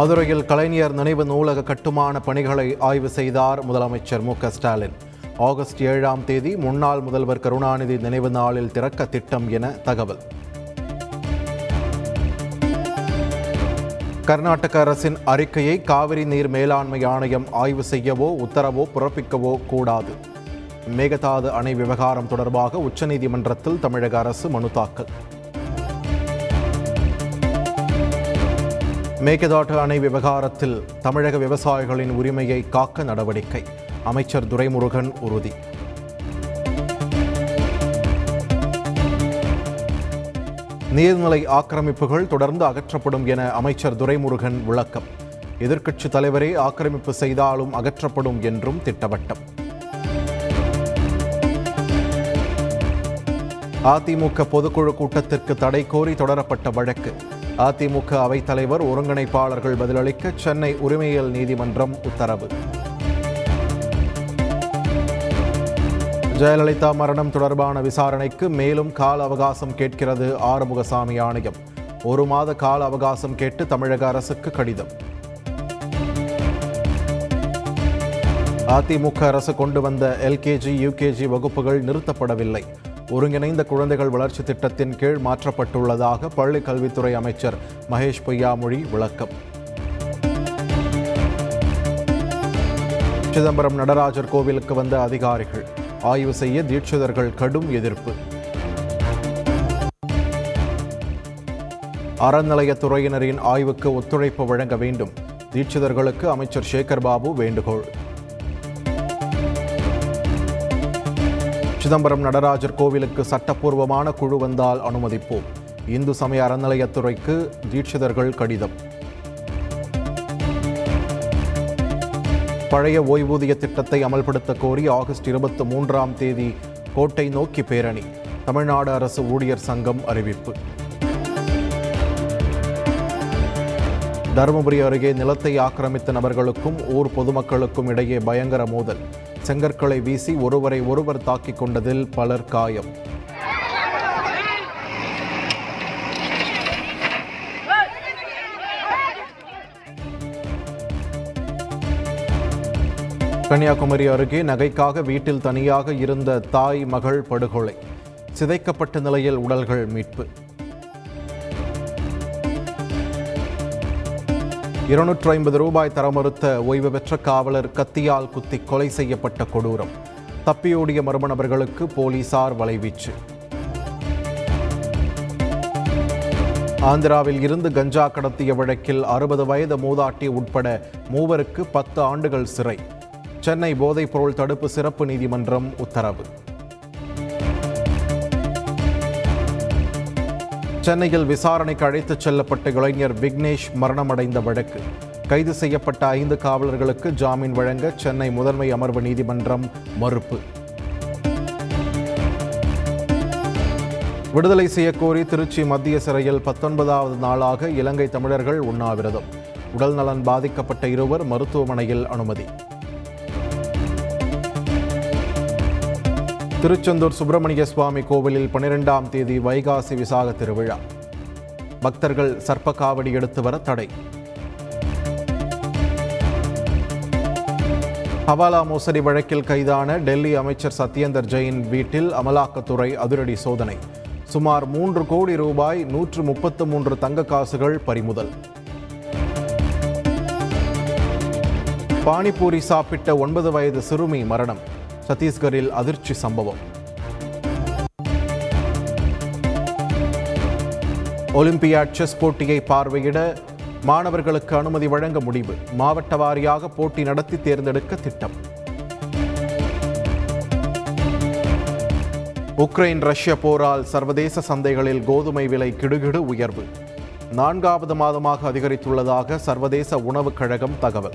மதுரையில் கலைஞர் நினைவு நூலக கட்டுமான பணிகளை ஆய்வு செய்தார் முதலமைச்சர் மு க ஸ்டாலின். ஆகஸ்ட் ஏழாம் தேதி முன்னாள் முதல்வர் கருணாநிதி நினைவு நாளில் திறக்க திட்டம் என தகவல். கர்நாடக அரசின் அறிக்கையை காவிரி நீர் மேலாண்மை ஆணையம் ஆய்வு செய்யவோ உத்தரவோ பிறப்பிக்கவோ கூடாது. மேகதாது அணை விவகாரம் தொடர்பாக உச்சநீதிமன்றத்தில் தமிழக அரசு மனு தாக்கல். மேகதாட்டு அணை விவகாரத்தில் தமிழக விவசாயிகளின் உரிமையை காக்க நடவடிக்கை. அமைச்சர் துரைமுருகன் உறுதி. நீர்நிலை ஆக்கிரமிப்புகள் தொடர்ந்து அகற்றப்படும் என அமைச்சர் துரைமுருகன் விளக்கம். எதிர்க்கட்சி தலைவரே ஆக்கிரமிப்பு செய்தாலும் அகற்றப்படும் என்றும் திட்டவட்டம். அதிமுக பொதுக்குழு கூட்டத்திற்கு தடை கோரி தொடரப்பட்ட வழக்கு. அதிமுக அவைத்தலைவர் ஒருங்கிணைப்பாளர்கள் பதிலளிக்க சென்னை உரிமையியல் நீதிமன்றம் உத்தரவு. ஜெயலலிதா மரணம் தொடர்பான விசாரணைக்கு மேலும் கால அவகாசம் கேட்கிறது ஆறுமுகசாமி ஆணையம். ஒரு மாத கால அவகாசம் கேட்டு தமிழக அரசுக்கு கடிதம். அதிமுக அரசு கொண்டு வந்த எல்கேஜி யுகேஜி வகுப்புகள் நிறுத்தப்படவில்லை. ஒருங்கிணைந்த குழந்தைகள் வளர்ச்சி திட்டத்தின் கீழ் மாற்றப்பட்டுள்ளதாக பள்ளி கல்வித்துறை அமைச்சர் மகேஷ் பொய்யாமொழி விளக்கம். சிதம்பரம் நடராஜர் கோவிலுக்கு வந்த அதிகாரிகள். ஆய்வு செய்ய தீட்சிதர்கள் கடும் எதிர்ப்பு. அறநிலையத்துறையினரின் ஆய்வுக்கு ஒத்துழைப்பு வழங்க வேண்டும். தீட்சிதர்களுக்கு அமைச்சர் சேகர் பாபு வேண்டுகோள். சிதம்பரம் நடராஜர் கோவிலுக்கு சட்டப்பூர்வமான குழு வந்தால் அனுமதிப்போம். இந்து சமய அறநிலையத்துறைக்கு தீட்சிதர்கள் கடிதம். பழைய ஓய்வூதிய திட்டத்தை அமல்படுத்த கோரி ஆகஸ்ட் இருபத்தி மூன்றாம் தேதி கோட்டை நோக்கி பேரணி. தமிழ்நாடு அரசு ஊழியர் சங்கம் அறிவிப்பு. தருமபுரி அருகே நிலத்தை ஆக்கிரமித்த நபர்களுக்கும் ஊர் பொதுமக்களுக்கும் இடையே பயங்கர மோதல். செங்கற்களை வீசி ஒருவரை ஒருவர் தாக்கிக் கொண்டதில் பலர் காயம். கன்னியாகுமரி அருகே நகைக்காக வீட்டில் தனியாக இருந்த தாய் மகள் படுகொலை. சிதைக்கப்பட்ட நிலையில் உடல்கள் மீட்பு. இருநூற்று ஐம்பது ரூபாய் தர மறுத்த ஓய்வு பெற்ற காவலர் கத்தியால் குத்தி கொலை செய்யப்பட்ட கொடூரம். தப்பியோடிய மர்ம நபர்களுக்கு போலீசார் வலைவீச்சு. ஆந்திராவில் இருந்து கஞ்சா கடத்திய வழக்கில் அறுபது வயது மூதாட்டி உட்பட மூவருக்கு பத்து ஆண்டுகள் சிறை. சென்னை போதைப்பொருள் தடுப்பு சிறப்பு நீதிமன்றம் உத்தரவு. சென்னையில் விசாரணைக்கு அழைத்துச் செல்லப்பட்ட இளைஞர் விக்னேஷ் மரணமடைந்த வழக்கு. கைது செய்யப்பட்ட ஐந்து காவலர்களுக்கு ஜாமீன் வழங்க சென்னை முதன்மை அமர்வு நீதிமன்றம் மறுப்பு. விடுதலை செய்யக்கோரி திருச்சி மத்திய சிறையில் பத்தொன்பதாவது நாளாக இலங்கை தமிழர்கள் உண்ணாவிரதம். உடல்நலன் பாதிக்கப்பட்ட இருவர் மருத்துவமனையில் அனுமதி. திருச்செந்தூர் சுப்பிரமணிய சுவாமி கோவிலில் பனிரெண்டாம் தேதி வைகாசி விசாக திருவிழா. பக்தர்கள் சர்ப்ப காவடி எடுத்து வர தடை. ஹவாலா மோசடி வழக்கில் கைதான டெல்லி அமைச்சர் சத்யேந்தர் ஜெயின் வீட்டில் அமலாக்கத்துறை அதிரடி சோதனை. சுமார் மூன்று கோடி ரூபாய் நூற்று முப்பத்து மூன்று தங்க காசுகள் பறிமுதல். பானிபூரி சாப்பிட்ட ஒன்பது வயது சிறுமி மரணம். சத்தீஸ்கரில் அதிர்ச்சி சம்பவம். ஒலிம்பியாட் செஸ் போட்டியை பார்வையிட மாணவர்களுக்கு அனுமதி வழங்க முடிவு. மாவட்ட வாரியாக போட்டி நடத்தி தேர்ந்தெடுக்க திட்டம். உக்ரைன் ரஷ்ய போரால் சர்வதேச சந்தைகளில் கோதுமை விலை கிடுகிடு உயர்வு. நான்காவது மாதமாக அதிகரித்துள்ளதாக சர்வதேச உணவுக் கழகம் தகவல்.